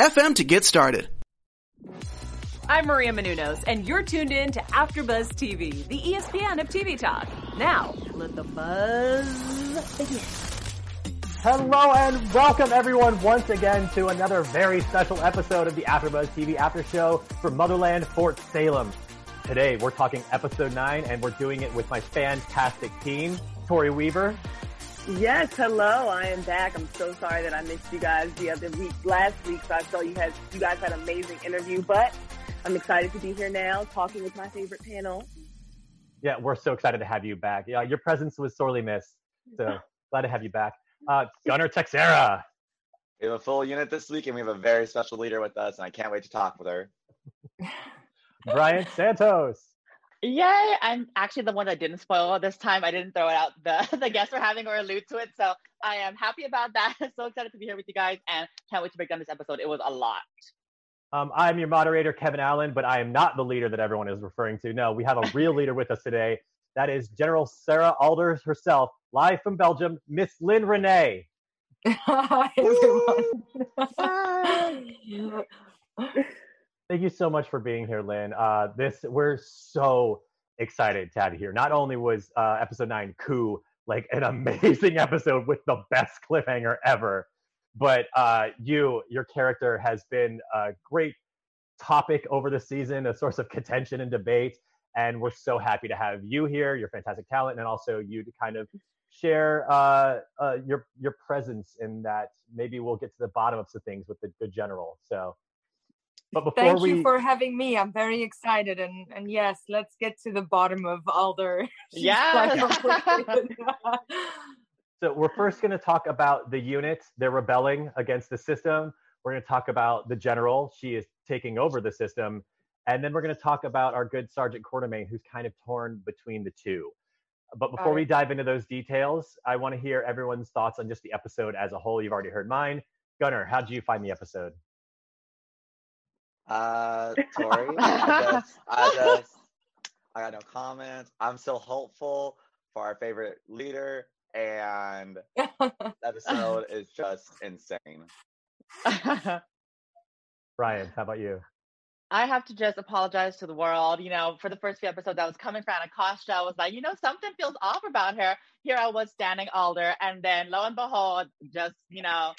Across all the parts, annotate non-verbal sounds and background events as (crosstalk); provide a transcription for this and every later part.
FM to get started. I'm Maria Menounos, and you're tuned in to AfterBuzz TV, the ESPN of TV talk. Now, let the buzz begin. Hello and welcome everyone once again to another very special episode of the AfterBuzz TV After Show for Motherland Fort Salem. Today we're talking episode 9 and we're doing it with my fantastic team, Tori Weaver, Yes, hello. I am back. I'm so sorry that I missed you guys the other week, last week. So I saw you had you guys had an amazing interview, but I'm excited to be here now, talking with my favorite panel. Yeah, we're so excited to have you back. Yeah, your presence was sorely missed. So (laughs) glad to have you back. Uh, Gunnar Texera. We have a full unit this week, and we have a very special leader with us, and I can't wait to talk with her. (laughs) Brian Santos. Yay! I'm actually the one that didn't spoil this time. I didn't throw it out the (laughs) the guests we're having or allude to it. So I am happy about that. (laughs) so excited to be here with you guys and can't wait to break down this episode. It was a lot. Um, I'm your moderator, Kevin Allen, but I am not the leader that everyone is referring to. No, we have a real leader with us today. That is General Sarah Alders herself, live from Belgium, Miss Lyne Renée. (laughs) Hi, everyone. Thank you so much for being here, Lyne. Uh, this we're so excited to have you here. Not only was uh, episode nine coup like an (laughs) amazing episode with the best cliffhanger ever, but uh, you, your character has been a great topic over the season, a source of contention and debate. And we're so happy to have you here, your fantastic talent, and also you to kind of share uh, uh, your your presence in that. Maybe we'll get to the bottom of some things with the good general. So but before Thank we... you for having me. I'm very excited, and and yes, let's get to the bottom of Alder. (laughs) yeah. (laughs) so we're first going to talk about the unit. They're rebelling against the system. We're going to talk about the general. She is taking over the system, and then we're going to talk about our good Sergeant Quartermaine, who's kind of torn between the two. But before we dive into those details, I want to hear everyone's thoughts on just the episode as a whole. You've already heard mine. Gunnar, how did you find the episode? Uh, Tori, (laughs) I just, I just, I got no comments. I'm still hopeful for our favorite leader, and (laughs) that episode is just insane. (laughs) Ryan, how about you? I have to just apologize to the world. You know, for the first few episodes, I was coming for Anacostia. I was like, you know, something feels off about her. Here I was standing Alder, and then lo and behold, just you know,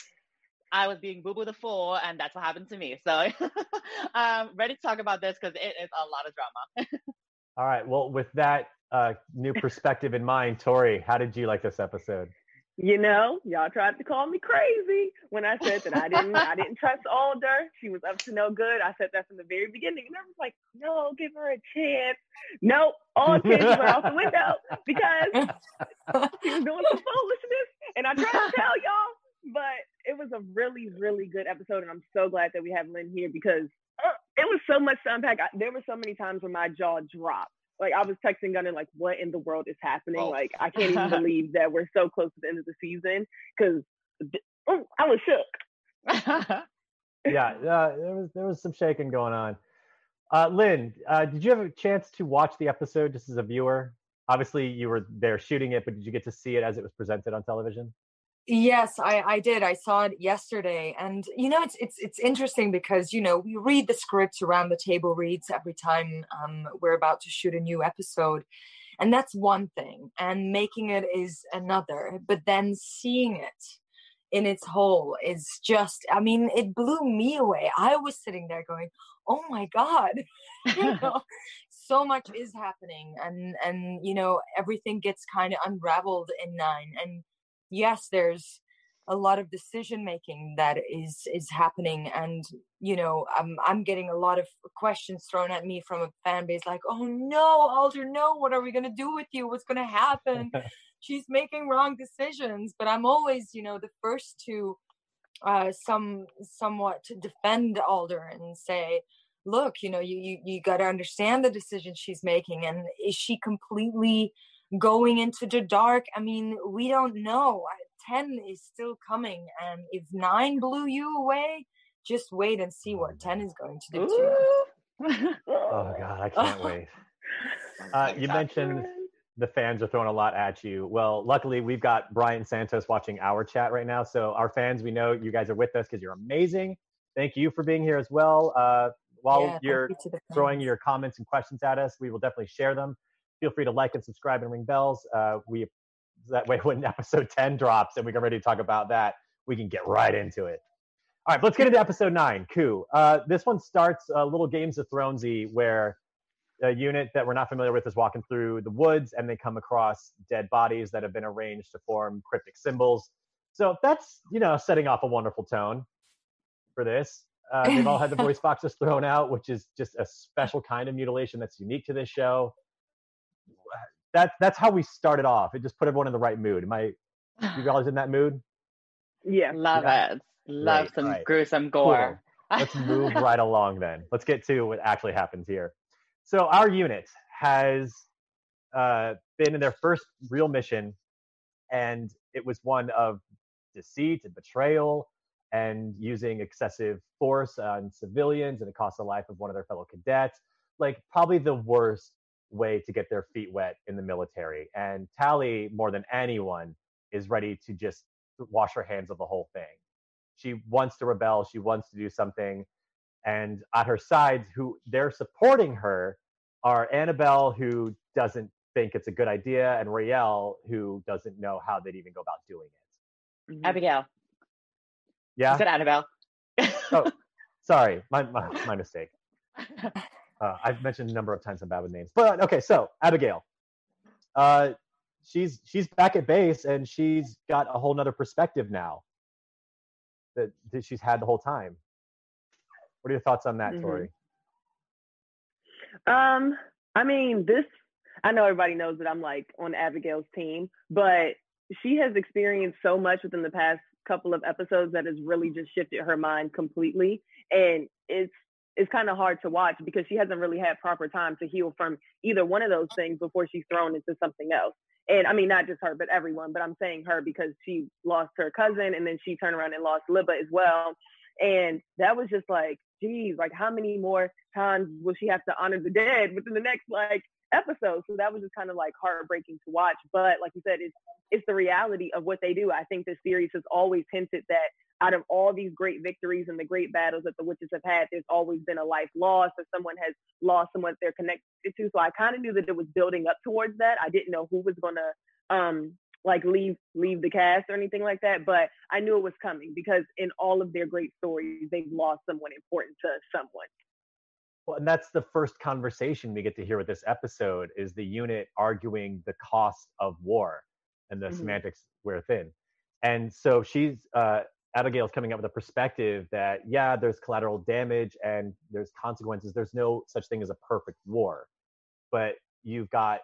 I was being boo boo the fool, and that's what happened to me. So, (laughs) um, ready to talk about this because it is a lot of drama. (laughs) All right. Well, with that uh, new perspective in mind, Tori, how did you like this episode? You know, y'all tried to call me crazy when I said that I didn't I didn't trust Alder. She was up to no good. I said that from the very beginning. And I was like, no, give her a chance. No, all chances were out the window because (laughs) she was doing some foolishness. And I tried to tell y'all, but it was a really, really good episode, and I'm so glad that we have Lyne here because uh, it was so much to unpack. I, there were so many times when my jaw dropped. Like I was texting Gunnar, like, "What in the world is happening?" Oh. Like I (laughs) can't even believe that we're so close to the end of the season because oh, I was shook. (laughs) yeah, uh, there was there was some shaking going on. Uh, Lynn, uh, did you have a chance to watch the episode just as a viewer? Obviously, you were there shooting it, but did you get to see it as it was presented on television? Yes, I, I did. I saw it yesterday, and you know it's it's it's interesting because you know we read the scripts around the table reads every time um, we're about to shoot a new episode, and that's one thing, and making it is another. But then seeing it in its whole is just I mean it blew me away. I was sitting there going, "Oh my god!" (laughs) you (laughs) know, so much is happening, and and you know everything gets kind of unraveled in nine and yes there's a lot of decision making that is is happening and you know i'm i'm getting a lot of questions thrown at me from a fan base like oh no alder no what are we going to do with you? What's going to happen? (laughs) She's making wrong decisions. But i'm always you know the first to uh, some somewhat to defend Alder and say, look, you know, you you, you got to understand the decision she's making, and is she completely going into the dark? I mean, we don't know. Ten is still coming, and if nine blew you away, just wait and see what ten is going to do to you. (laughs) oh God, I can't (laughs) wait. Uh, you mentioned the fans are throwing a lot at you. Well, luckily we've got Brian Santos watching our chat right now. So our fans, we know you guys are with us because you're amazing. Thank you for being here as well. Uh, while Yeah, you're you throwing your comments and questions at us, we will definitely share them. Feel free to like and subscribe and ring bells. Uh, we that way (laughs) when episode 10 drops and we get ready to talk about that, we can get right into it. All right, let's get into episode nine. Coup. Uh, this one starts a little Games of Thronesy where a unit that we're not familiar with is walking through the woods and they come across dead bodies that have been arranged to form cryptic symbols. So that's you know setting off a wonderful tone for this. Uh, they've all had the (laughs) voice boxes thrown out, which is just a special kind of mutilation that's unique to this show. That's that's how we started off. It just put everyone in the right mood. Am I? You guys in that mood? Yeah. Love Yeah. it. Love Right, some right. gruesome gore. Let's (laughs) move right along then. Let's get to what actually happens here. So our unit has uh, been in their first real mission, and it was one of deceit and betrayal and using excessive force on civilians, and it cost the life of one of their fellow cadets. Like probably the worst way to get their feet wet in the military. And Tally, more than anyone, is ready to just wash her hands of the whole thing she wants to rebel she wants to do something and at her sides who they're supporting her are annabelle who doesn't think it's a good idea and Raelle who doesn't know how they'd even go about doing it Mhm. Abigail. yeah You said Annabelle. oh (laughs) sorry my, my, my mistake (laughs) uh, i've mentioned a number of times i'm bad with names but okay so abigail. Uh, she's she's back at base and she's got a whole nother perspective now that, that she's had the whole time. What are your thoughts on that tori? Um, I mean, this I know everybody knows that I'm like on Abigail's team, but she has experienced so much within the past couple of episodes that has really just shifted her mind completely. And it's it's kind of hard to watch because she hasn't really had proper time to heal from either one of those things before she's thrown into something else. And I mean, not just her, but everyone. But I'm saying her because she lost her cousin and then she turned around and lost Libba as well. And that was just like, geez, like how many more times will she have to honor the dead within the next like episode? So that was just kind of like heartbreaking to watch. But like you said, it's it's the reality of what they do. I think this series has always hinted that out of all these great victories and the great battles that the witches have had, there's always been a life lost or someone has lost someone they're connected to. So I kind of knew that it was building up towards that. I didn't know who was gonna um like leave leave the cast or anything like that, but I knew it was coming because in all of their great stories, they've lost someone important to someone. Well, and that's the first conversation we get to hear with this episode is the unit arguing the cost of war and the Mhm. semantics thin. And so she's uh, Abigail's coming up with a perspective that yeah, there's collateral damage and there's consequences. There's no such thing as a perfect war, but you've got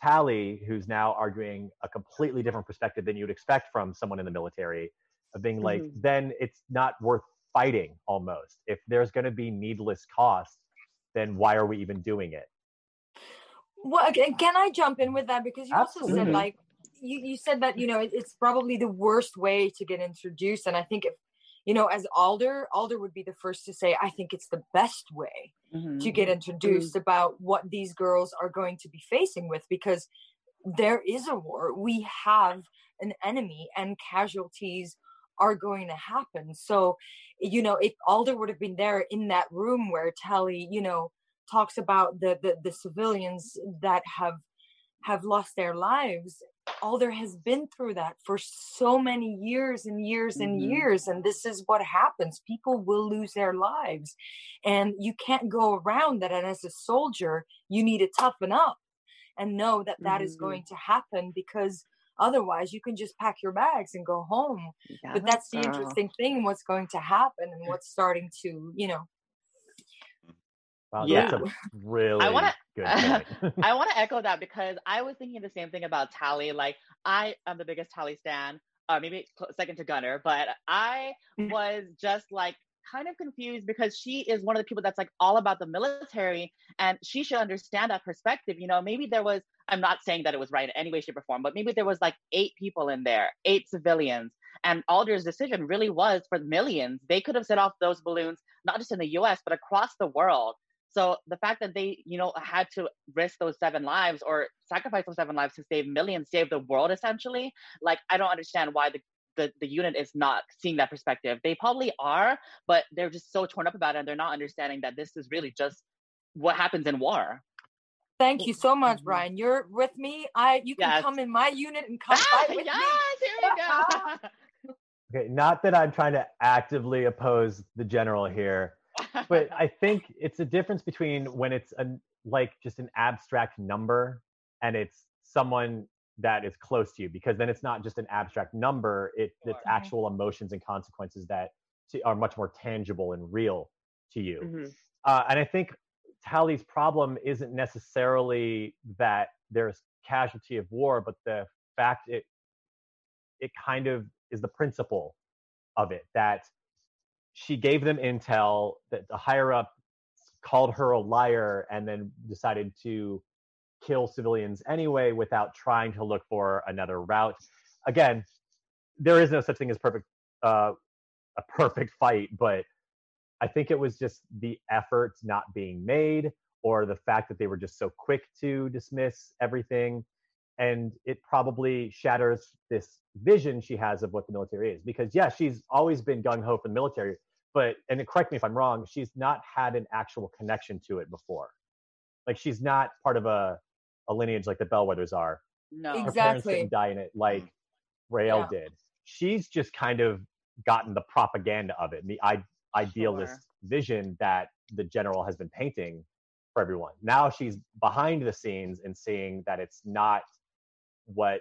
Tally who's now arguing a completely different perspective than you'd expect from someone in the military, of being like, Mhm. then it's not worth fighting almost. If there's going to be needless cost, then why are we even doing it? Well, can I jump in with that because you also said like you, you said that you know it, it's probably the worst way to get introduced, and I think if you know as Alder, Alder would be the first to say I think it's the best way Mhm. to get introduced about what these girls are going to be facing with because there is a war. We have an enemy, and casualties are going to happen. So, you know, if Alder would have been there in that room where Tally, you know, talks about the the, the civilians that have have lost their lives alder has been through that for so many years and years and Mhm. years and this is what happens people will lose their lives and you can't go around that and as a soldier you need to toughen up and know that that is Mhm. going to happen because otherwise you can just pack your bags and go home Yeah, but that's the girl. interesting thing what's going to happen and what's starting to you know Wow, Yeah. that's a really (laughs) wanna- good. I want to echo that because I was thinking the same thing about Tally. Like, I am the biggest Tally stan. uh, maybe second to Gunnar, but I mm. was just like kind of confused because she is one of the people that's like all about the military and she should understand that perspective. You know, maybe there was, I'm not saying that it was right in any way, shape, or form, but maybe there was like eight people in there, eight civilians. And Alder's decision really was for millions. They could have set off those balloons, not just in the US, but across the world. So the fact that they, you know, had to risk those seven lives or sacrifice those seven lives to save millions, save the world essentially, like I don't understand why the the, the unit is not seeing that perspective. They probably are, but they're just so torn up about it and they're not understanding that this is really just what happens in war. Thank you so much, mm-hmm. Brian. You're with me. I you can yes. come in my unit and come ah, (laughs) fight with yes, me. Here we go. (laughs) okay, not that I'm trying to actively oppose the general here, but I (laughs) think it's a difference between when it's a like just an abstract number and it's someone that is close to you because then it's not just an abstract number it, it's actual emotions and consequences that to, are much more tangible and real to you mm-hmm. uh, and i think tally's problem isn't necessarily that there's casualty of war but the fact it it kind of is the principle of it that she gave them intel that the higher up called her a liar and then decided to kill civilians anyway without trying to look for another route. Again, there is no such thing as perfect uh, a perfect fight, but I think it was just the efforts not being made or the fact that they were just so quick to dismiss everything. And it probably shatters this vision she has of what the military is. Because, yeah, she's always been gung ho for the military, but, and correct me if I'm wrong, she's not had an actual connection to it before. Like, she's not part of a a lineage like the Bellweathers are. No, exactly. Parents didn't die in it like Raelle yeah. did. She's just kind of gotten the propaganda of it the I- idealist sure. vision that the general has been painting for everyone. Now she's behind the scenes and seeing that it's not what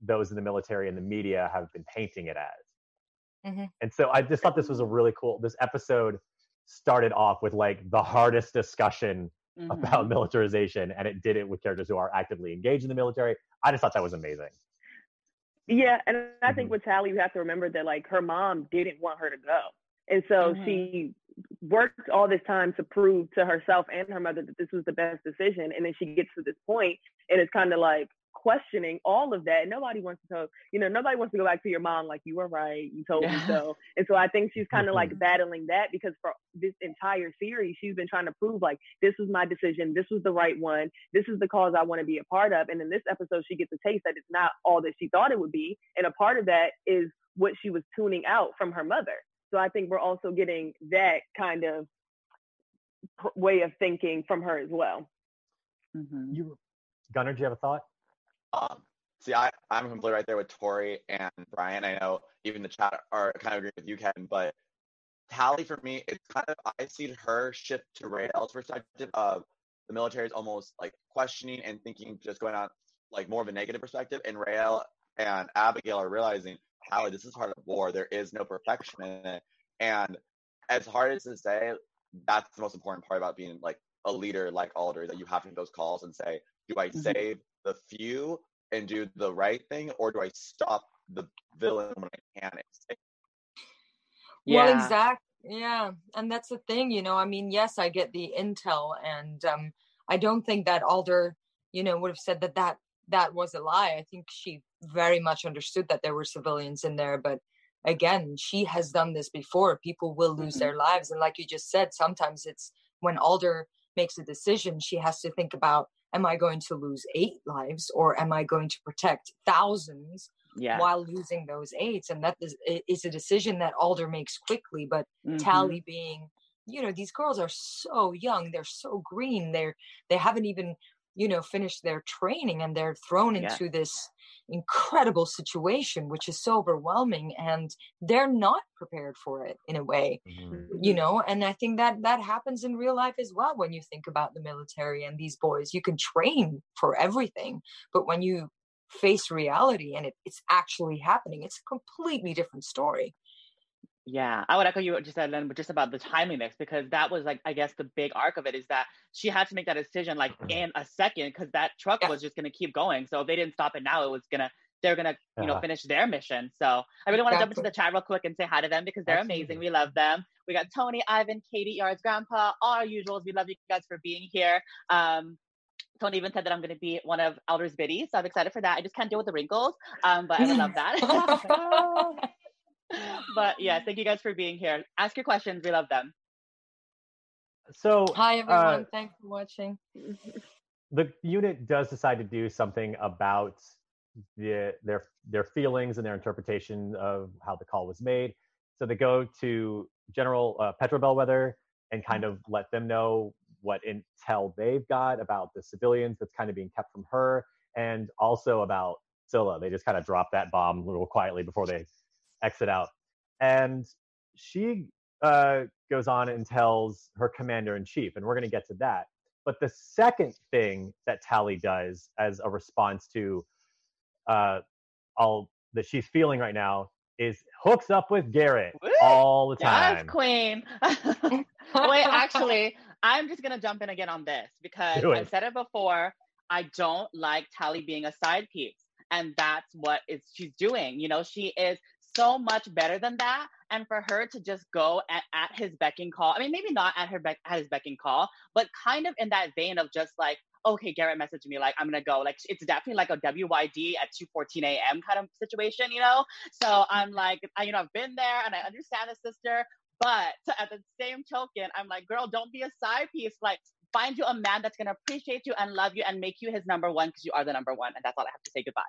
those in the military and the media have been painting it as. Mm-hmm. And so I just thought this was a really cool. This episode started off with like the hardest discussion mm-hmm. about militarization, and it did it with characters who are actively engaged in the military. I just thought that was amazing. Yeah, and I think mm-hmm. with Tally, you have to remember that like her mom didn't want her to go, and so mm-hmm. she worked all this time to prove to herself and her mother that this was the best decision, and then she gets to this point, and it's kind of like, questioning all of that. Nobody wants to, talk, you know, nobody wants to go back to your mom like you were right, you told me so. And so I think she's (laughs) kind of like mm-hmm. battling that because for this entire series, she's been trying to prove like this was my decision, this was the right one, this is the cause I want to be a part of. And in this episode, she gets a taste that it's not all that she thought it would be, and a part of that is what she was tuning out from her mother. So I think we're also getting that kind of way of thinking from her as well. Mm-hmm. You, Gunnar, do you have a thought? Um, see, I, I'm completely right there with Tori and Brian. I know even the chat are kind of agree with you, Kevin, but Tally for me, it's kind of I see her shift to Raelle's perspective of the military is almost like questioning and thinking, just going on like more of a negative perspective, and Raelle and Abigail are realizing, Tally, this is part of war. There is no perfection in it, and as hard as to say, that's the most important part about being like a leader like Alder that you have to make those calls and say, do I mm-hmm. save the few and do the right thing, or do I stop the villain when I can? Yeah. Well, exactly. Yeah, and that's the thing, you know. I mean, yes, I get the intel, and um, I don't think that Alder, you know, would have said that that that was a lie. I think she very much understood that there were civilians in there, but again, she has done this before. People will lose mm-hmm. their lives, and like you just said, sometimes it's when Alder makes a decision, she has to think about am I going to lose eight lives or am I going to protect thousands yeah. while losing those eights? And that is, is a decision that Alder makes quickly, but mm-hmm. Tally being, you know, these girls are so young, they're so green, they're they haven't even, you know, finish their training and they're thrown yeah. into this incredible situation which is so overwhelming and they're not prepared for it in a way mm-hmm. you know and i think that that happens in real life as well when you think about the military and these boys you can train for everything but when you face reality and it, it's actually happening it's a completely different story yeah, I would echo you what you said, Len, but just about the timeliness, because that was like, I guess the big arc of it is that she had to make that decision like mm-hmm. in a second, because that truck yeah. was just going to keep going. So if they didn't stop it now, it was going to they're gonna you know finish their mission. So I really want to jump into the chat real quick and say hi to them because they're amazing. We love them. We got Tony, Ivan, Katie, Yard's grandpa, all our usuals. We love you guys for being here. Um, Tony even said that I'm going to be one of Alder's biddies, so I'm excited for that. I just can't deal with the wrinkles, um, but I would love that. (laughs) (laughs) (laughs) but yeah, thank you guys for being here. Ask your questions. We love them. So Hi everyone, uh, thanks for watching. the unit does decide to do something about the, their their feelings and their interpretation of how the call was made. So they go to General uh, Petra Bellweather and kind of let them know what intel they've got about the civilians that's kind of being kept from her, and also about Scylla. They just kind of drop that bomb a little quietly before they exit out, and she uh, goes on and tells her commander in chief, and we're going to get to that. But the second thing that Tally does as a response to uh, all that she's feeling right now is hooks up with Gerit Woo! all the time. Yes, queen. (laughs) Wait, actually, I'm just gonna jump in again on this because I've said it before. I don't like Tally being a side piece, and that's what is she's doing. You know, she is so much better than that, and for her to just go at, at his beck and call. I mean, maybe not at her beck at his beck and call, but kind of in that vein of just like, okay, Gerit messaged me, like I'm gonna go. Like it's definitely like a WYD at 2:14 a.m. kind of situation, you know. So I'm like, I, you know, I've been there, and I understand the sister. But at the same token, I'm like, girl, don't be a side piece. Like, find you a man that's gonna appreciate you and love you and make you his number one because you are the number one. And that's all I have to say. Goodbye.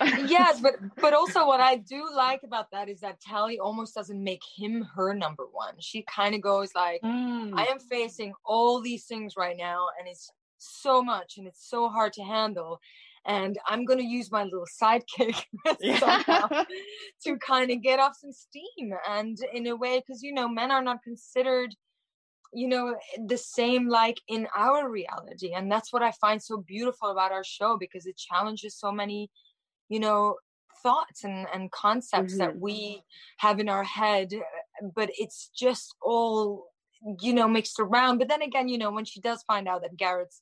Yes, but (laughs) but also what I do like about that is that Tally almost doesn't make him her number one. She kind of goes like, Mm. I am facing all these things right now, and it's so much, and it's so hard to handle. And I'm gonna use my little sidekick (laughs) (laughs) to kind of get off some steam, and in a way, because you know, men are not considered, you know, the same like in our reality, and that's what I find so beautiful about our show because it challenges so many, you know, thoughts and and concepts that we have in our head, but it's just all you know mixed around but then again you know when she does find out that gerit's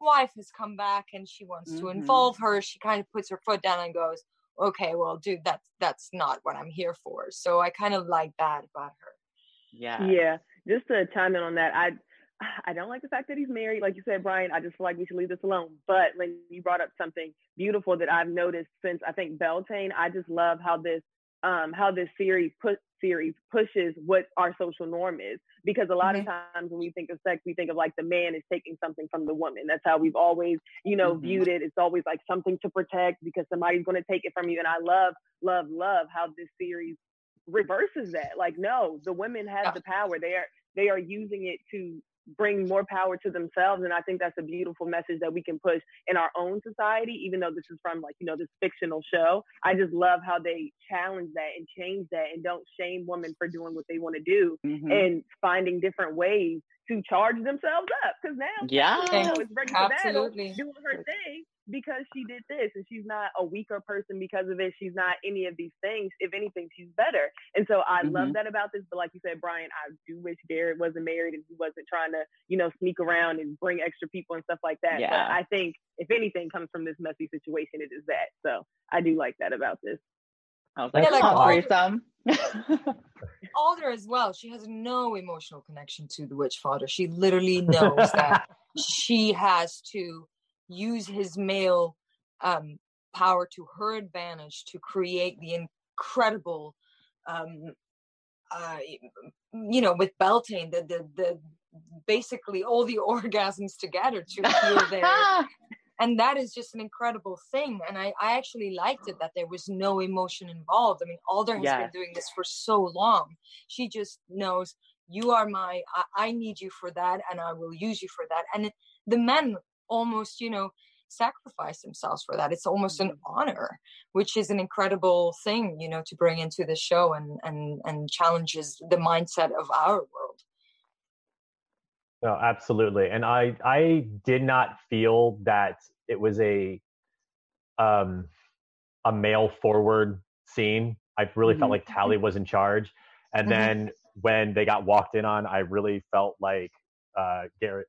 wife has come back and she wants to Mhm. involve her she kind of puts her foot down and goes okay well dude that's that's not what i'm here for so i kind of like that about her Yeah. Yeah, just to chime in on that, I (sighs) I don't like the fact that he's married. Like you said, Brian, I just feel like we should leave this alone. But when you brought up something beautiful that I've noticed since I think Beltane, I just love how this um how this series put series pushes what our social norm is. Because a lot of times when we think of sex we think of like the man is taking something from the woman. That's how we've always you know Mhm. viewed it. It's always like something to protect because somebody's going to take it from you. And i love love love how this series reverses that. Like no the women have the power. They are they are using it to bring more power to themselves and i think that's a beautiful message that we can push in our own society even though this is from like you know this fictional show i just love how they challenge that and change that and don't shame women for doing what they want to do Mhm. and finding different ways to charge themselves up because now Yeah. you know, is ready for battle, Absolutely. doing her thing because she did this, and she's not a weaker person because of it. She's not any of these things. If anything, she's better. And so I love Mhm. that about this. But like you said, Brian, I do wish Gerit wasn't married and he wasn't trying to, you know, sneak around and bring extra people and stuff like that. But Yeah. I think if anything comes from this messy situation, it is that. So I do like that about this. I was like, Yeah, like come on, all- threesome. (laughs) alder as well she has no emotional connection to the witch father she literally (laughs) knows that she has to use his male um, power to her advantage to create the incredible um, uh, you know with beltane the, the the basically all the (laughs) orgasms together (laughs) to feel there. (laughs) and that is just an incredible thing and I, I actually liked it that there was no emotion involved i mean alder has Yes. been doing this for so long she just knows you are my I, I need you for that and i will use you for that and the men almost you know sacrifice themselves for that it's almost an honor which is an incredible thing you know to bring into the show and and and challenges the mindset of our world No, absolutely. And I I did not feel that it was a um a male forward scene. I really felt Mhm. like Tally was in charge. And Mhm. then when they got walked in on, I really felt like uh Gerit's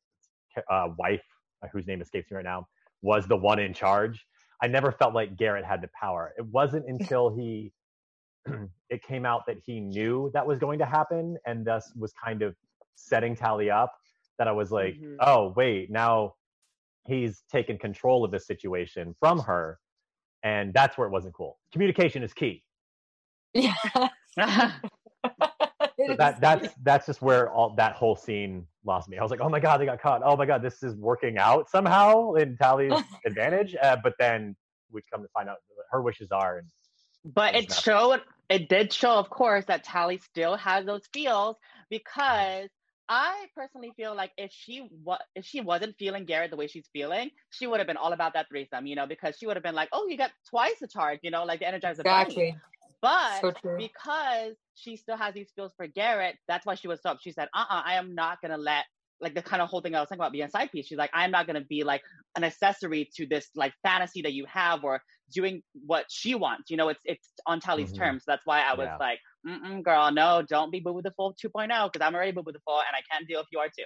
uh, wife, whose name escapes me right now, was the one in charge. I never felt like Gerit had the power. It wasn't (laughs) until he (clears throat) it came out that he knew that was going to happen and thus was kind of setting Tally up that I was like, Mhm. oh wait, now he's taken control of this situation from her, and that's where it wasn't cool. Communication is key. (laughs) Yeah. (laughs) It So that that's that's just where all that whole scene lost me. I was like, oh my god, they got caught. Oh my god, this is working out somehow in Tally's (laughs) advantage. Uh, but then we come to find out that her wishes are, and But It's it not- showed, it did show, of course, that Tally still has those feels because I personally feel like if she wa- if she wasn't feeling Gerit the way she's feeling, she would have been all about that threesome, you know, because she would have been like, oh, you got twice the charge, you know, like the Energizer Bunny. exactly But so because she still has these feels for Gerit, that's why she was up. She said, uh uh I am not gonna let like the kind of whole thing I was talking about being a side piece. She's like, I'm not gonna be like an accessory to this like fantasy that you have or doing what she wants. You know, it's it's on Tally's Mhm. terms. That's why I was Yeah. like, mm girl, no, don't be boo with the full 2.0 because I'm already boo with the full and I can't deal if you are too.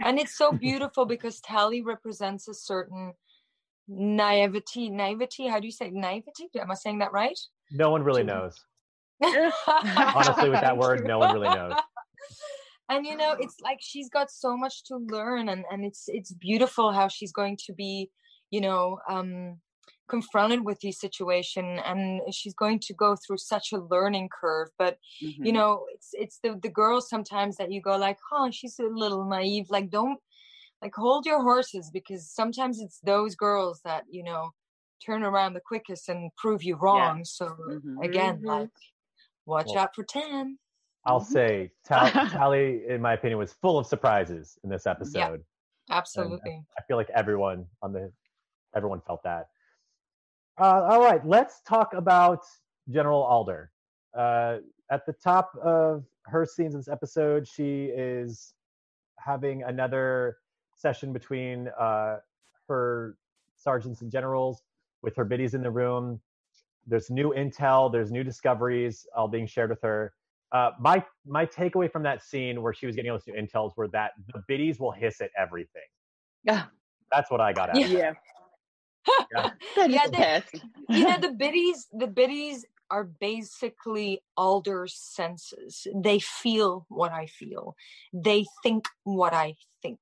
and it's so beautiful because Tally represents a certain naivety. Naivety, how do you say naivety? Am I saying that right? No one really knows. (laughs) Honestly, with that word, no one really knows. (laughs) and you know it's like she's got so much to learn and and it's it's beautiful how she's going to be you know um confronted with the situation and she's going to go through such a learning curve but you Mhm. know it's it's the the girls sometimes that you go like oh, she's a little naive like don't like hold your horses because sometimes it's those girls that you know turn around the quickest and prove you wrong so Mhm. again Mhm. like watch Well, out for 10 I'll Mhm. say Tal- (laughs) Tally, in my opinion, was full of surprises in this episode. absolutely I feel like everyone on the everyone felt that. Uh, all right, let's talk about General Alder. Uh, at the top of her scenes in this episode, she is having another session between uh, her sergeants and generals with her biddies in the room. There's new intel, there's new discoveries all being shared with her. Uh, my my takeaway from that scene where she was getting all this new intels were that the biddies will hiss at everything. Yeah. That's what I got out of it. Yeah. They're Yeah, just they- pissed. you know the (laughs) biddies the biddies are basically alder's senses. They feel what i feel. They think what i think.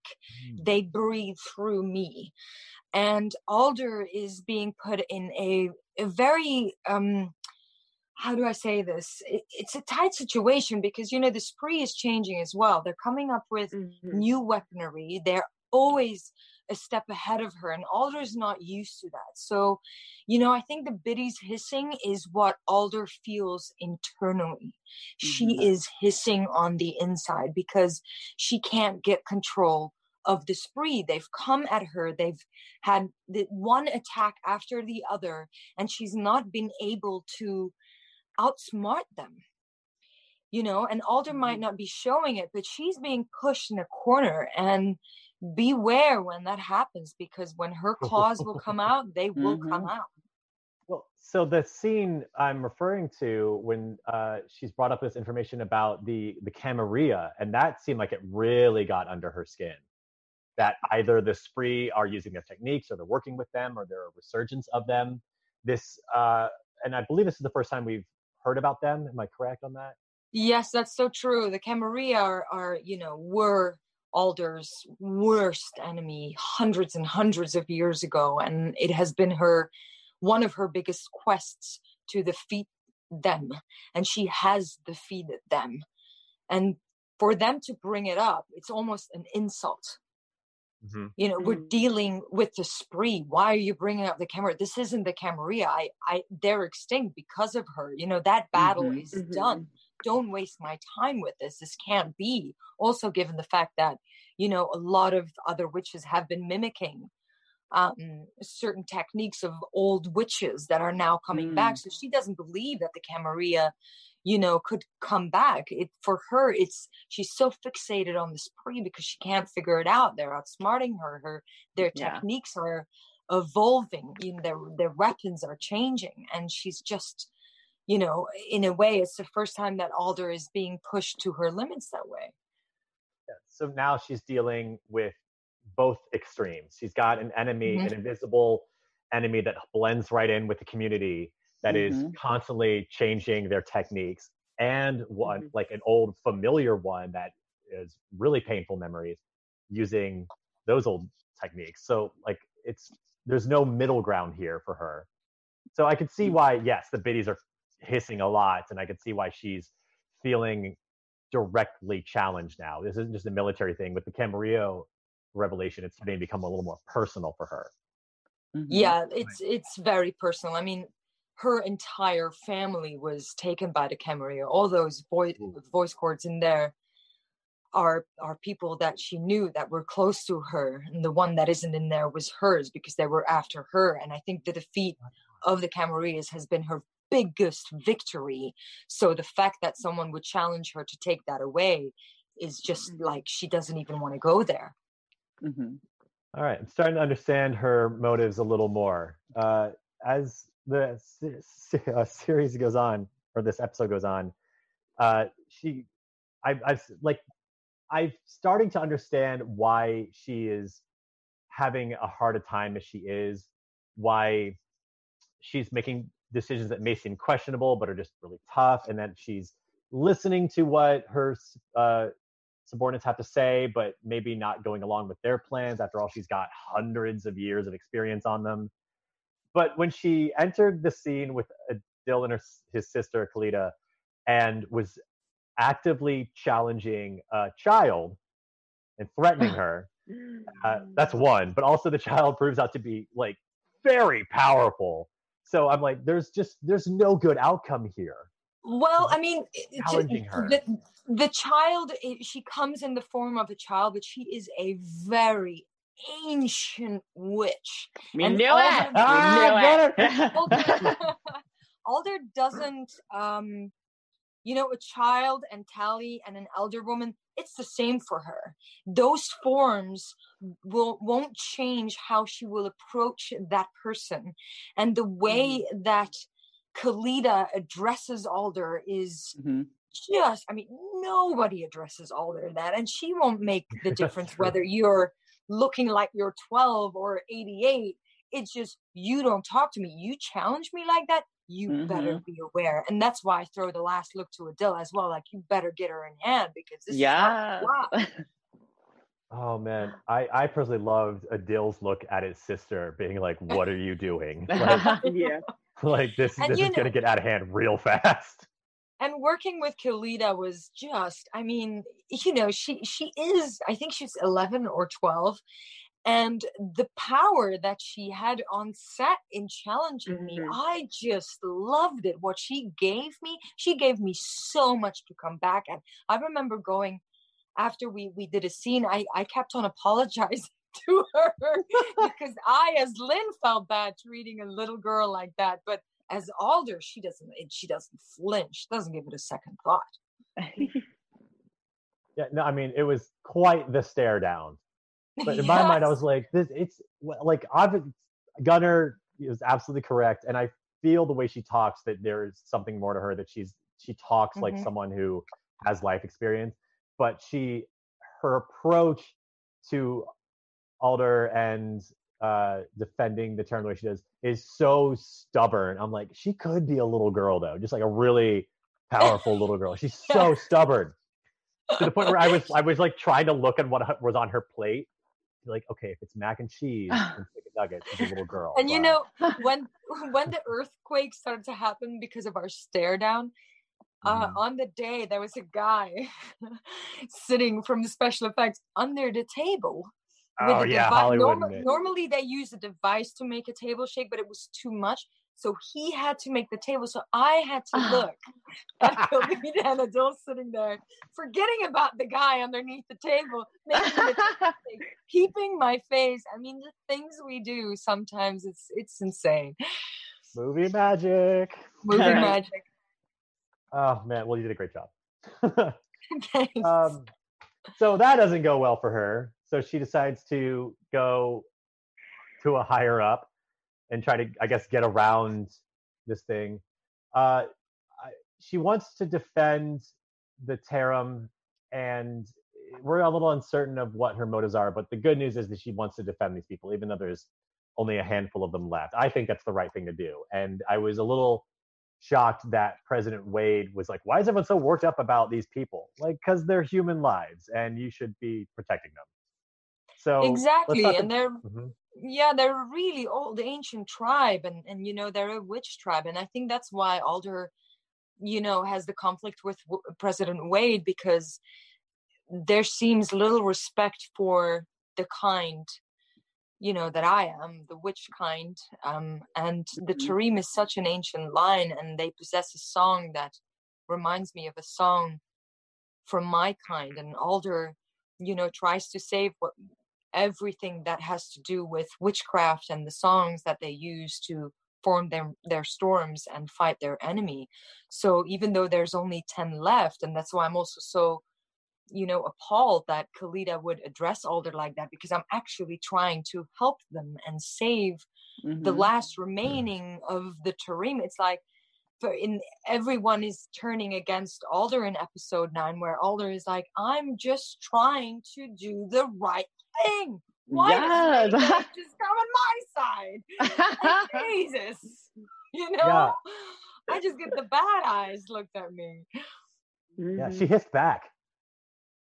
They breathe through me. And alder is being put in a, a very um how do i say this? It, it's a tight situation because you know the spree is changing as well. They're coming up with Mhm. new weaponry. They're always a step ahead of her, and Alder's not used to that. So, you know, I think the biddies hissing is what Alder feels internally. She mm-hmm. is hissing on the inside because she can't get control of the spree. They've come at her, they've had the one attack after the other, and she's not been able to outsmart them you know and alder might mm-hmm. not be showing it but she's being pushed in a corner and beware when that happens because when her claws will come (laughs) out they will come out Well, so the scene I'm referring to when uh, she's brought up this information about the the Camarilla, and that seemed like it really got under her skin. That either the spree are using their techniques, or they're working with them, or they're a resurgence of them. This, uh, and I believe this is the first time we've heard about them. Am I correct on that? yes that's so true the camarilla are, are you know were alder's worst enemy hundreds and hundreds of years ago and it has been her one of her biggest quests to defeat them and she has defeated them and for them to bring it up it's almost an insult Mm-hmm. you know we're Mm. dealing with the spree why are you bringing up the camera this isn't the camarilla i i they're extinct because of her you know that battle Mhm. is Mhm. done don't waste my time with this. This can't be. Also given the fact that you know a lot of other witches have been mimicking um certain techniques of old witches that are now coming back. So she doesn't believe that the camarilla you know could come back. It for her it's she's so fixated on the spree because she can't figure it out. They're outsmarting her. Her their Yeah. techniques are evolving. You know their their weapons are changing. And she's just you know in a way it's the first time that alder is being pushed to her limits that way Yeah. So now she's dealing with both extremes. She's got an enemy, Mhm. an invisible enemy that blends right in with the community that is Mhm. constantly changing their techniques and one Mhm. like an old familiar one that is really painful memories using those old techniques so like it's there's no middle ground here for her so i could see why yes the biddies are hissing a lot and i could see why she's feeling directly challenged now this isn't just a military thing with the camarillo revelation it's starting to become a little more personal for her Mhm. yeah it's it's very personal i mean her entire family was taken by the Camarillo. all those voice Ooh. voice cords in there are are people that she knew that were close to her and the one that isn't in there was hers because they were after her and i think the defeat of the Camarillas has been her biggest victory so the fact that someone would challenge her to take that away is just like she doesn't even want to go there Mhm. All right, I'm starting to understand her motives a little more. Uh, as the se- se- uh, series goes on, or this episode goes on, uh, she, I, I've like, I'm starting to understand why she is having a hard a time as she is, why she's making decisions that may seem questionable but are just really tough, and that she's listening to what her uh, subordinates have to say, but maybe not going along with their plans. After all, she's got hundreds of years of experience on them. But when she entered the scene with Adil and her, his sister Khalida and was actively challenging a child and threatening (sighs) her, uh, that's one. But also, the child proves out to be like very powerful. So I'm like, there's just there's no good outcome here. Well, I mean, it- it- challenging her. The, the child, she comes in the form of a child, but she is a very ancient witch. We And knew all it. the- Ah, we knew it. Alder, (laughs) Alder (laughs) doesn't, um, you know, a child and Tally and an elder woman. It's the same for her. Those forms will won't change how she will approach that person, and the way that Khalida addresses Alder is Mhm. just. I mean, nobody addresses Alder that, and she won't make the (laughs) difference whether you're looking like you're 12 or 88 it's just you don't talk to me you challenge me like that you better mm-hmm. be aware and that's why i throw the last look to adele as well like you better get her in hand because this Yeah. is not wow. (laughs) Oh man, I I personally loved Adil's look at his sister, being like, "What are you doing? Like, (laughs) yeah. (laughs) like this And this you is gonna get out of hand real fast." and working with Khalida was just i mean you know she she is i think she's 11 or 12 and the power that she had on set in challenging me Mhm. i just loved it what she gave me she gave me so much to come back and i remember going after we we did a scene i i kept on (laughs) apologizing to her (laughs) because i as lyne felt bad treating a little girl like that but as alder she doesn't it- she doesn't flinch doesn't give it a second thought (laughs) Yeah, no, I mean it was quite the stare down. But in (laughs) my mind, I was like, "This, it's like I've Gunnar is absolutely correct, and I feel the way she talks that there is something more to her that she's she talks like Mhm. someone who has life experience, but she her approach to Alder and uh, defending the term the way she does is so stubborn. I'm like, she could be a little girl though, just like a really powerful little girl. She's (laughs) so stubborn to the point where I was (laughs) I was like trying to look at what was on her plate. Like, okay, if it's mac and cheese and chicken nuggets, she's a little girl. and you know when (laughs) when the earthquake started to happen because of our stare down uh, Mhm. on the day there was a guy (laughs) sitting from the special effects under the table oh yeah, devi- Hollywood. norma- normally they use a device to make a table shake but it was too much so he had to make the table so i had to look (laughs) at Khalid (laughs) and Adil sitting there forgetting about the guy underneath the table making the shake, (laughs) keeping my face i mean the things we do sometimes it's it's insane Movie magic. movie Right. magic Oh man, well you did a great job. Thanks. um, so that doesn't go well for her. So she decides to go to a higher up and try to, I guess, get around this thing. Uh, she wants to defend the Tarim, and we're a little uncertain of what her motives are. But the good news is that she wants to defend these people, even though there's only a handful of them left. I think that's the right thing to do. And I was a little shocked that President Wade was like, why is everyone so worked up about these people? Like, because they're human lives and you should be protecting them. So exactly, and they're mm-hmm. Yeah, they're a really old ancient tribe, and and you know they're a witch tribe, and I think that's why Alder, you know, has the conflict with w- President Wade because there seems little respect for the kind you know that i am the witch kind um, and the mm-hmm. is such an ancient line and they possess a song that reminds me of a song from my kind and alder you know tries to save what everything that has to do with witchcraft and the songs that they use to form their their storms and fight their enemy so even though there's only 10 left and that's why i'm also so you know appalled that Khalida would address Alder like that because I'm actually trying to help them and save mm-hmm. the last remaining of the Tarim. It's like for in everyone is turning against Alder in episode nine, where Alder is like, I'm just trying to do the right thing. Why yes. just come on my side? (laughs) Jesus. (laughs) You know? Yeah. I just get the bad eyes looked at me. Yeah, she mm. hissed back.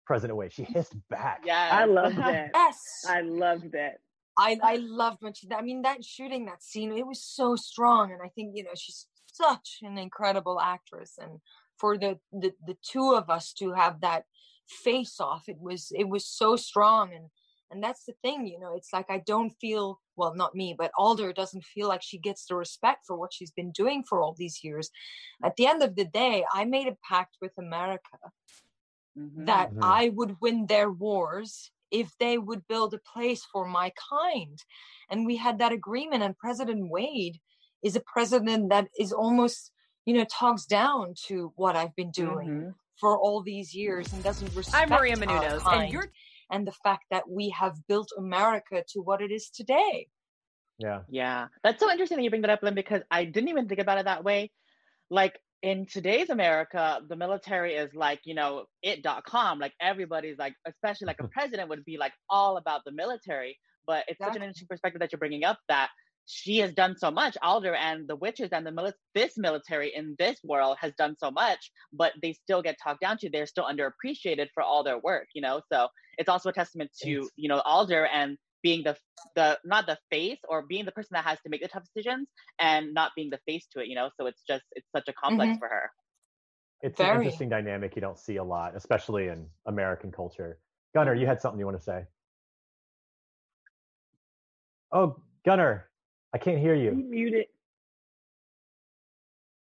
President Wade. She hissed back. Yeah, I love (laughs) that. yes, I loved that. I I loved when she. I mean, that shooting, that scene, it was so strong, and I think you know she's such an incredible actress, and for the the the two of us to have that face off, it was it was so strong, and and that's the thing, you know, it's like I don't feel well, not me, but Alder doesn't feel like she gets the respect for what she's been doing for all these years. At the end of the day, I made a pact with America mm-hmm. that mm-hmm. I would win their wars if they would build a place for my kind. And we had that agreement. And President Wade is a president that is almost, you know, talks down to what I've been doing mm-hmm. for all these years and doesn't respect. I'm Maria Menounos, and you're and the fact that we have built America to what it is today. Yeah. Yeah. That's so interesting that you bring that up, Lyne, because I didn't even think about it that way. Like in today's America, the military is like, you know, it.com. Like everybody's like, especially like a (laughs) president would be like all about the military. But it's such an interesting perspective that you're bringing up that she has done so much. Alder and the witches and the mili- this military in this world has done so much, but they still get talked down to. They're still underappreciated for all their work, you know. So it's also a testament to you know Alder and being the the not the face or being the person that has to make the tough decisions and not being the face to it you know so it's just it's such a complex mm-hmm. for her it's Very. an interesting dynamic you don't see a lot especially in american culture gunnar you had something you want to say oh gunnar i can't hear you. Muted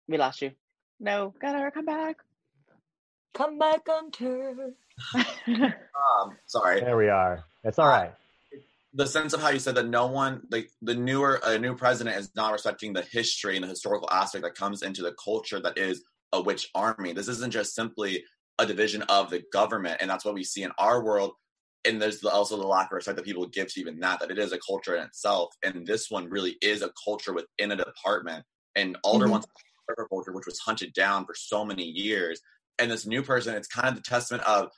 we lost you. No gunnar come back. Come back Gunter. (laughs) um sorry. There we are. It's all right. the sense of how you said that no one like the newer a new president is not respecting the history and the historical aspect that comes into the culture that is a witch army. This isn't just simply a division of the government and that's what we see in our world and there's also the lack of respect that people give to even that that it is a culture in itself and this one really is a culture within a department and alder mm-hmm. wants culture which was hunted down for so many years and this new person it's kind of the testament of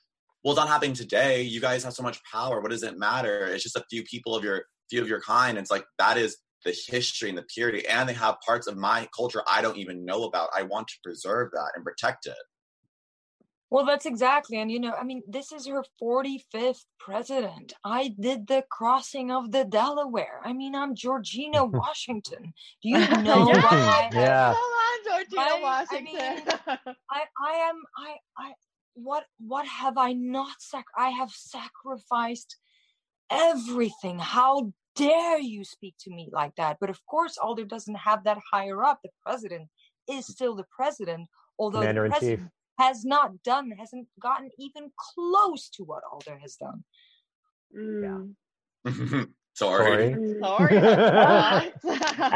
well, it's not happening today. You guys have so much power. What does it matter? It's just a few people of your few of your kind. It's like that is the history and the purity, and they have parts of my culture I don't even know about. I want to preserve that and protect it. Well, that's exactly. And, you know, I mean, this is her 45th president. I did the crossing of the Delaware. I mean, I'm Georgina (laughs) Washington. Do (laughs) you know yeah. why? Yeah. (laughs) Georgina I, Washington. I, mean, I, I am, I, I, what what have i not sac i have sacrificed everything how dare you speak to me like that but of course alder doesn't have that higher up the president is still the president although Commander the president has not done hasn't gotten even close to what alder has done mm. yeah (laughs) sorry sorry (laughs) (laughs)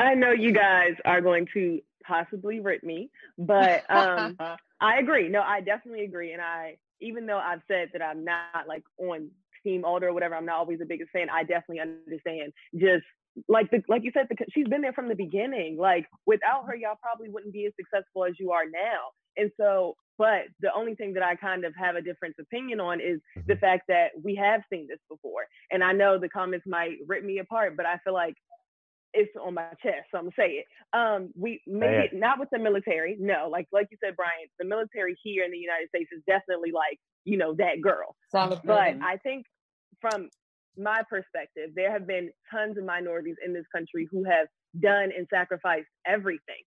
i know you guys are going to possibly rip me but um I agree. No, I definitely agree. And I, even though I've said that I'm not like on Team Alder or whatever, I'm not always the biggest fan. I definitely understand. Just like the, like you said, the, she's been there from the beginning. Like without her, y'all probably wouldn't be as successful as you are now. And so, but the only thing that I kind of have a different opinion on is the mm-hmm. fact that we have seen this before. And I know the comments might rip me apart, but I feel like it's on my chest, so I'm gonna say it. Um, we maybe not with the military, no. Like like you said, Brian, the military here in the United States is definitely like you know that girl. Solid But I think from my perspective, there have been tons of minorities in this country who have done and sacrificed everything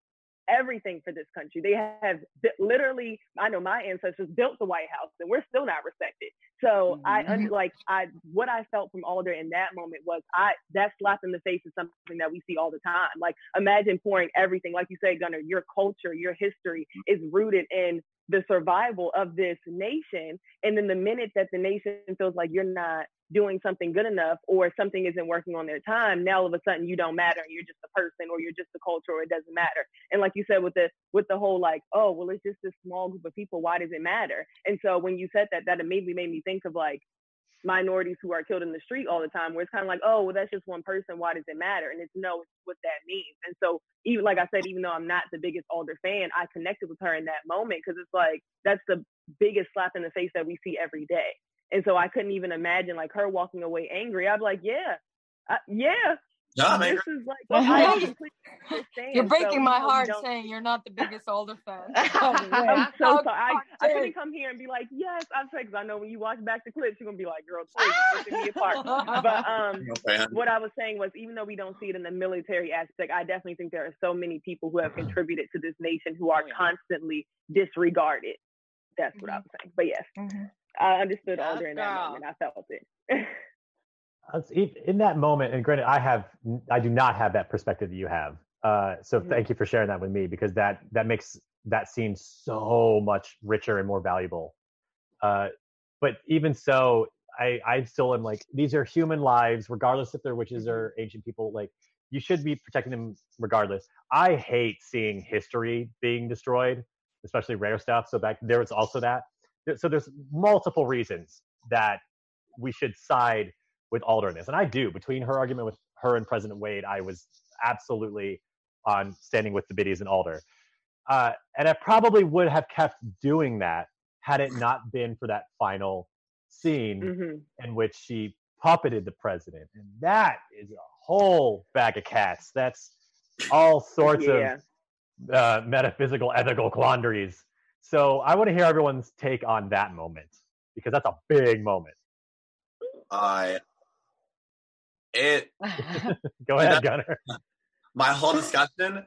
everything for this country. They have literally, I know my ancestors built the White House, and we're still not respected. So mm-hmm. I like I what I felt from Alder in that moment was I that slap in the face is something that we see all the time. Like imagine pouring everything, like you say, Gunnar, your culture, your history is rooted in the survival of this nation. And then the minute that the nation feels like you're not doing something good enough or something isn't working on their time, now all of a sudden you don't matter you're just a person or you're just a culture or it doesn't matter. And like you said with the with the whole like, oh well it's just a small group of people, why does it matter? And so when you said that, that immediately made me think of like minorities who are killed in the street all the time, where it's kind of like, oh, well, that's just one person. Why does it matter? And it's no, what that means. And so, even like I said, even though I'm not the biggest Alder fan, I connected with her in that moment because it's like that's the biggest slap in the face that we see every day. And so I couldn't even imagine like her walking away angry. I'd be like, yeah, yeah, no, this is like well, (laughs) you're breaking so, my heart saying you're not the biggest Alder fan. (laughs) I'm so sorry. (laughs) I, I couldn't come here and be like, yes, I'm saying because I know when you watch back the clips, you're gonna be like, girl, please me apart. But um, what I was saying was, even though we don't see it in the military aspect, I definitely think there are so many people who have contributed to this nation who are oh, constantly disregarded. That's what mm-hmm. I was saying. But yes, mm-hmm. I understood yes, Alder in that moment. I felt it in that moment, and granted, I have, I do not have that perspective that you have. Uh, so mm-hmm. thank you for sharing that with me because that that makes that scene so much richer and more valuable. Uh, but even so, I I still am like these are human lives, regardless if they're witches mm-hmm. or ancient people. Like you should be protecting them regardless. I hate seeing history being destroyed, especially rare stuff. So back there was also that. So there's multiple reasons that we should side with Alder in this, and I do. Between her argument with her and President Wade, I was absolutely on standing with the biddies and Alder, uh, and I probably would have kept doing that had it not been for that final scene mm-hmm. in which she puppeted the president, and that is a whole bag of cats. That's all sorts yeah. of uh, metaphysical, ethical quandaries. So I want to hear everyone's take on that moment because that's a big moment. I it (laughs) go ahead, Gunnar. (laughs) My whole discussion,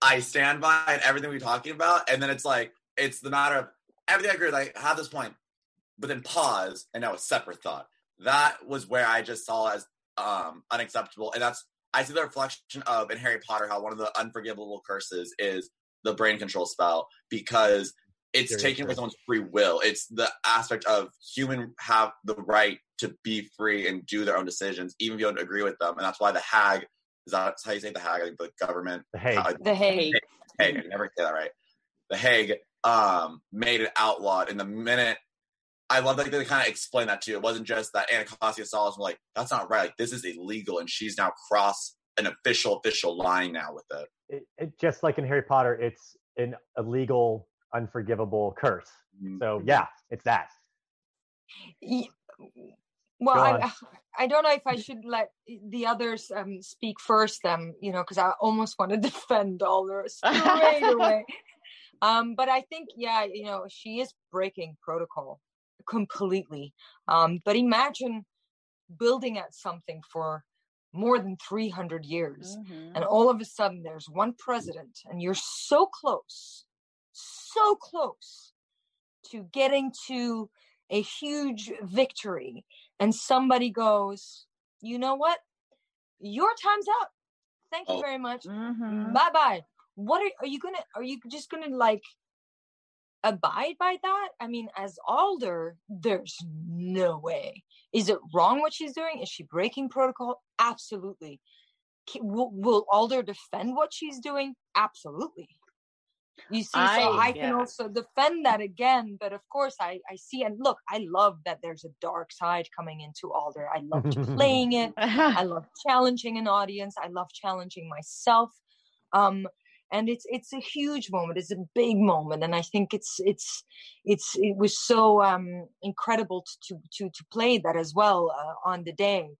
I stand by and everything we're talking about, and then it's like it's the matter of everything I agree with. I have this point, but then pause, and now a separate thought. That was where I just saw as um, unacceptable, and that's I see the reflection of in Harry Potter how one of the unforgivable curses is the brain control spell because it's taken with someone's free will. It's the aspect of human have the right to be free and do their own decisions, even if you don't agree with them. And that's why the Hague is that how you say the Hague? I think the government. The Hague. Uh, the Hague. Hague. I never say that right. The Hague um, made it outlawed. In the minute, I love that they kind of explain that too. It wasn't just that Anacostia saw us like, that's not right. Like this is illegal, and she's now crossed an official official line now with it. It, it just like in Harry Potter, it's an illegal unforgivable curse. Mm-hmm. So yeah, it's that. Well, I, (laughs) I don't know if I should let the others um, speak first. Um, you know, because I almost want to (laughs) defend Alder straight away. (laughs) Um, but I think, yeah, you know, she is breaking protocol completely. Um, but imagine building at something for more than 300 years, mm-hmm. and all of a sudden there's one president, and you're so close so close to getting to a huge victory. And somebody goes you know what? Your time's up. Thank you oh. very much. Mm-hmm. bye bye what are, are you gonna are you just gonna like abide by that? I mean as alder there's no way. Is it wrong what she's doing? Is she breaking protocol? Absolutely. Will, will alder defend what she's doing? Absolutely you see, I, so I can also defend that again. But of course, I, I see and look, I love that there's a dark side coming into Alder. I love (laughs) playing it. (laughs) I love challenging an audience. I love challenging myself. Um, and it's it's a huge moment. It's a big moment, and I think it's it's it's it was so um, incredible to to to play that as well uh, on the day.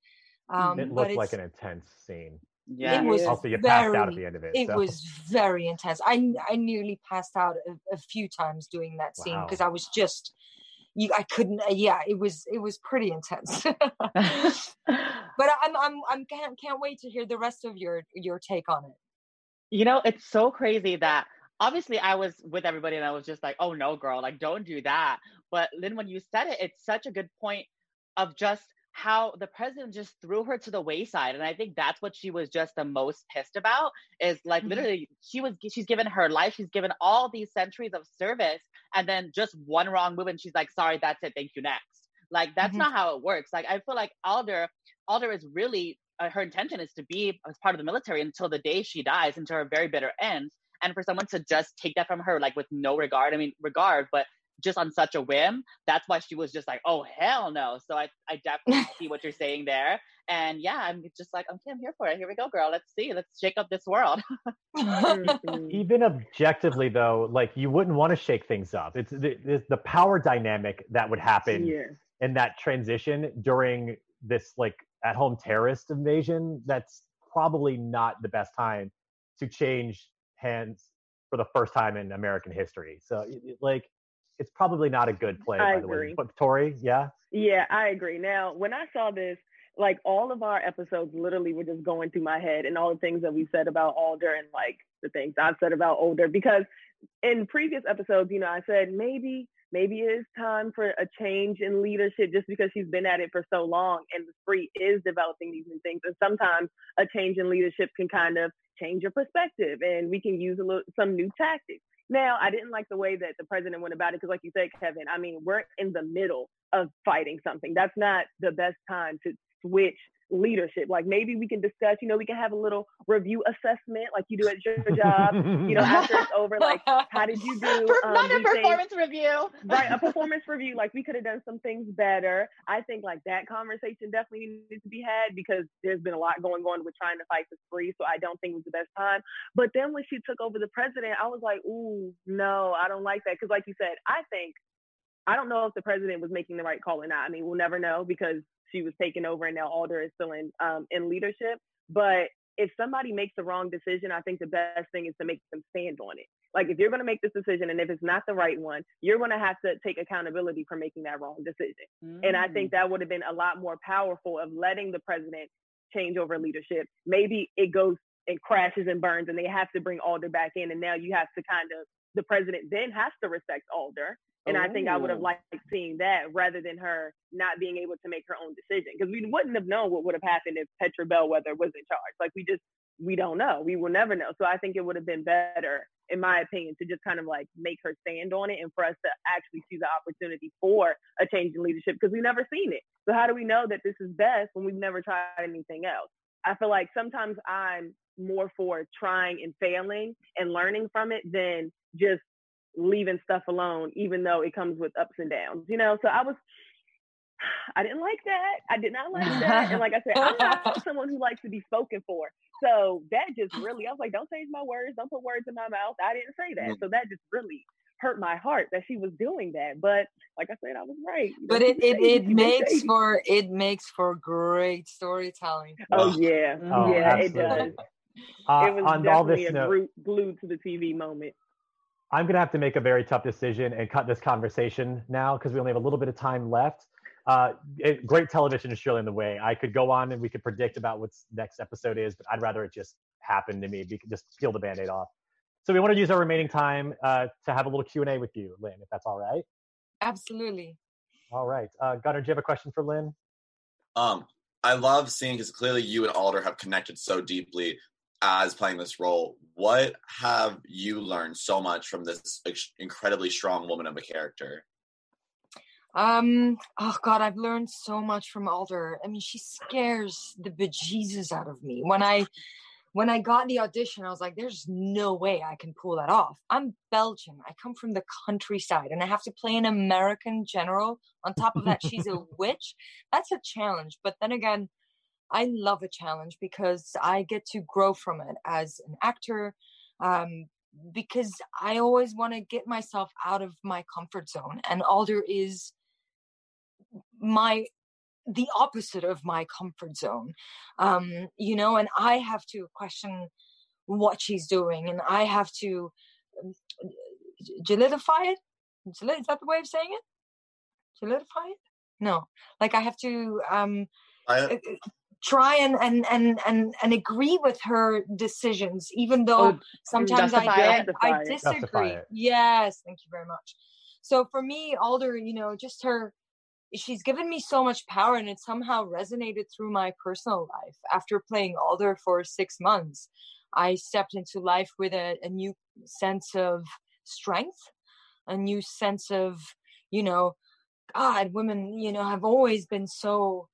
Um, it looked like an intense scene. Yeah. It was Also, you very, passed out at the end of it. It so. was very intense. I I nearly passed out a, a few times doing that scene Wow. because I was just you I couldn't uh, yeah, it was it was pretty intense. (laughs) but I'm I'm I'm can't can't wait to hear the rest of your your take on it. you know, it's so crazy that obviously I was with everybody and I was just like, oh no, girl, like don't do that. But Lyne, when you said it, it's such a good point of just how the president just threw her to the wayside. And I think that's what she was just the most pissed about is like Mhm. literally she was she's given her life, she's given all these centuries of service, and then just one wrong move and she's like, sorry, that's it, thank you next. Like that's Mhm. not how it works. Like I feel like Alder, Alder is really uh, her intention is to be as part of the military until the day she dies, until her very bitter end. And for someone to just take that from her, like with no regard, I mean, regard, but just on such a whim, that's why she was just like, oh, hell no. So I, I definitely (laughs) see what you're saying there. And yeah, I'm just like, okay, I'm here for it. Here we go, girl. Let's see. Let's shake up this world. (laughs) Mhm. even objectively though like you wouldn't want to shake things up it's the, the, the power dynamic that would happen yeah. in that transition during this like at home terrorist invasion that's probably not the best time to change hands for the first time in american history so it, it, like it's probably not a good play I by the way agree. but tori yeah Yeah, I agree. Now, when I saw this, like all of our episodes literally were just going through my head and all the things that we said about Alder and like the things I've said about Alder because in previous episodes, you know, I said maybe maybe it is time for a change in leadership just because she's been at it for so long and the spree is developing these new things and sometimes a change in leadership can kind of change your perspective and we can use a little some new tactics. Now, I didn't like the way that the president went about it because, like you said, Kevin, I mean, we're in the middle of fighting something. That's not the best time to switch leadership. Like maybe we can discuss, you know, we can have a little review assessment like you do at your (laughs) job, you know, after it's over, (laughs) like how did you do? Per- um, not a these things? performance review. right a (laughs) performance review like we could have done some things better i think like that conversation definitely needs to be had because there's been a lot going on with trying to fight the spree so i don't think it was the best time but then when she took over the president i was like ooh no i don't like that because like you said i think i don't know if the president was making the right call or not i mean we'll never know because she was taking over and now alder is still in um, in leadership but if somebody makes the wrong decision i think the best thing is to make them stand on it like if you're going to make this decision and if it's not the right one, you're going to have to take accountability for making that wrong decision. And I Mm. think that would have been a lot more powerful of letting the president change over leadership. Maybe it goes and crashes and burns and they have to bring Alder back in and now you have to kind of the president then has to respect Alder. And I think I would have oh. liked seeing that rather than her not being able to make her own decision. Because we wouldn't have known what would have happened if Petra Bellweather was in charge. Like we just we don't know. We will never know. So I think it would have been better, in my opinion, to just kind of like make her stand on it and for us to actually see the opportunity for a change in leadership because we've never seen it. So how do we know that this is best when we've never tried anything else? I feel like sometimes I'm more for trying and failing and learning from it than just leaving stuff alone, even though it comes with ups and downs, you know? So I was, (sighs) I didn't like that. I did not like that. And like I said, I'm not (laughs) someone who likes to be spoken for. So that just really, I was like, don't change my words. Don't put words in my mouth. I didn't say that. So that just really hurt my heart that she was doing that. But like I said, I was right. You but she it it, shady. it makes shady. for it makes for great storytelling. Oh yeah, Oh, yeah, it does. Uh, it was on all this definitely a note, glued to the TV moment. I'm going to have to make a very tough decision and cut this conversation now because we only have a little bit of time left. Uh, it, great television is surely in the way. I could go on and we could predict about what next episode is, but I'd rather it just happen to me. We could just peel the band-aid off. So we want to use our remaining time uh, to have a little Q&A with you, Lyne, if that's all right. Absolutely. All right. Uh, Gunnar, do you have a question for Lyne? Um, I love seeing because clearly you and Alder have connected so deeply as playing this role. What have you learned so much from this ex- incredibly strong woman of a character? Um. Oh God, I've learned so much from Alder. I mean, she scares the bejesus out of me. When I, when I got the audition, I was like, "There's no way I can pull that off." I'm Belgian. I come from the countryside, and I have to play an American general. On top of that, she's a (laughs) witch. That's a challenge. But then again, I love a challenge because I get to grow from it as an actor. Um, because I always want to get myself out of my comfort zone, and Alder is my the opposite of my comfort zone um you know and i have to question what she's doing and i have to um, solidify it? Is that the way of saying it? Solidify it? No. Like i have to um I, uh, uh, try and and and and and agree with her decisions even though Oh, sometimes I, I, it. I Justify it. Justify disagree yes thank you very much. So for me alder you know just her she's given me so much power and it somehow resonated through my personal life. After playing alder for six months i stepped into life with a, a new sense of strength a new sense of you know god women you know have always been so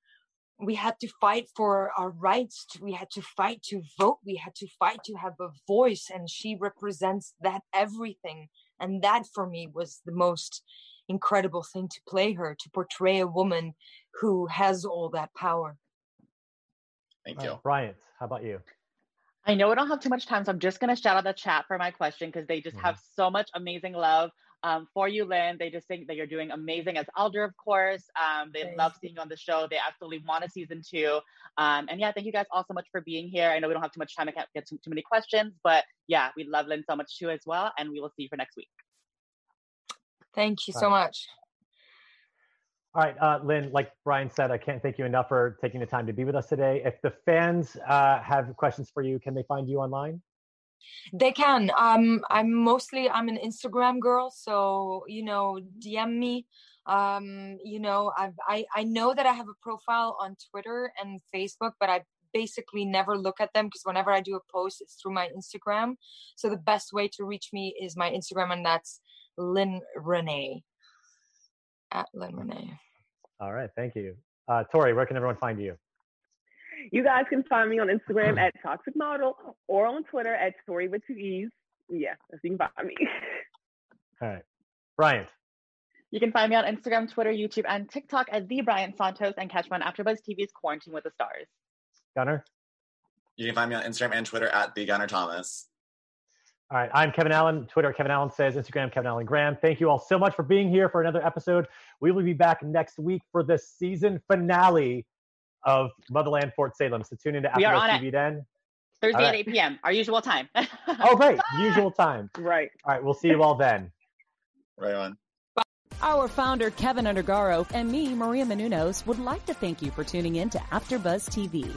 we had to fight for our rights we had to fight to vote we had to fight to have a voice and she represents that everything and that for me was the most incredible thing to play her to portray a woman who has all that power thank you. right, Bryant, how about you? I know we don't have too much time, so I'm just gonna shout out the chat for my question because they just Mhm. have so much amazing love um, for you, Lyne. They just think that you're doing amazing as Alder, of course. Um, they Thank love seeing you on the show. They absolutely want a season two. Um, and yeah, thank you guys all so much for being here. I know we don't have too much time. I can't get too, too many questions, but yeah, we love Lyne so much too as well. And we will see you for next week. Thank you so much. All right, uh, Lyne, like Brian said, I can't thank you enough for taking the time to be with us today. If the fans uh, have questions for you, can they find you online? they can. Um i'm mostly i'm an instagram girl so you know dm me. Um you know I've, i i know that i have a profile on twitter and facebook but i basically never look at them because whenever i do a post it's through my instagram. So the best way to reach me is my instagram and that's lyne renée at lyne renée All right, thank you. Uh, Tori, where can everyone find you? You guys can find me on Instagram at Toxic Model or on Twitter at Tori with two E's. Yeah, that's you can find me. (laughs) All right, Bryant. You can find me on Instagram, Twitter, YouTube, and TikTok at the Brian Santos and catch me on AfterBuzz TV's Quarantine with the Stars. Gunnar. You can find me on Instagram and Twitter at the Gunnar Thomas. All right, I'm Kevin Allen. Twitter, Kevin Allen says. Instagram, Kevin Allen Graham. Thank you all so much for being here for another episode. We will be back next week for the season finale of Motherland Fort Salem. So tune into We are AfterBuzz it. TV then. Thursday All at 8 p.m., our usual time. Oh, great. (laughs) Usual time. right. All right, we'll see you all then. Right on. Our founder, Keven Undergaro, and me, Maria Menounos, would like to thank you for tuning in to AfterBuzz TV.